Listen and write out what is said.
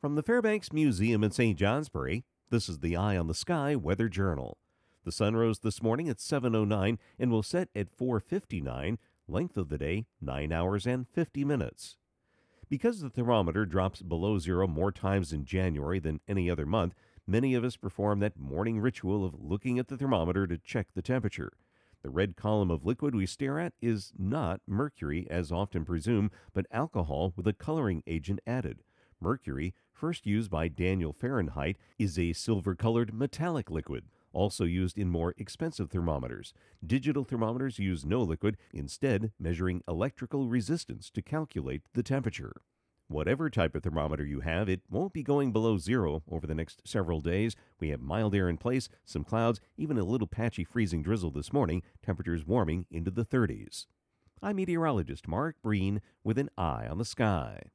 From the Fairbanks Museum in St. Johnsbury, this is the Eye on the Sky Weather Journal. The sun rose this morning at 7:09 and will set at 4:59. Length of the day 9 hours and 50 minutes. Because the thermometer drops below zero more times in January than any other month, many of us perform that morning ritual of looking at the thermometer to check the temperature. The red column of liquid we stare at is not mercury, as often presumed, but alcohol with a coloring agent added. Mercury, first used by Daniel Fahrenheit, is a silver colored metallic liquid, also used in more expensive thermometers. Digital thermometers use no liquid, instead, measuring electrical resistance to calculate the temperature. Whatever type of thermometer you have, it won't be going below zero over the next several days. We have mild air in place, some clouds, even a little patchy freezing drizzle this morning, temperatures warming into the 30s. I'm meteorologist Mark Breen with an eye on the sky.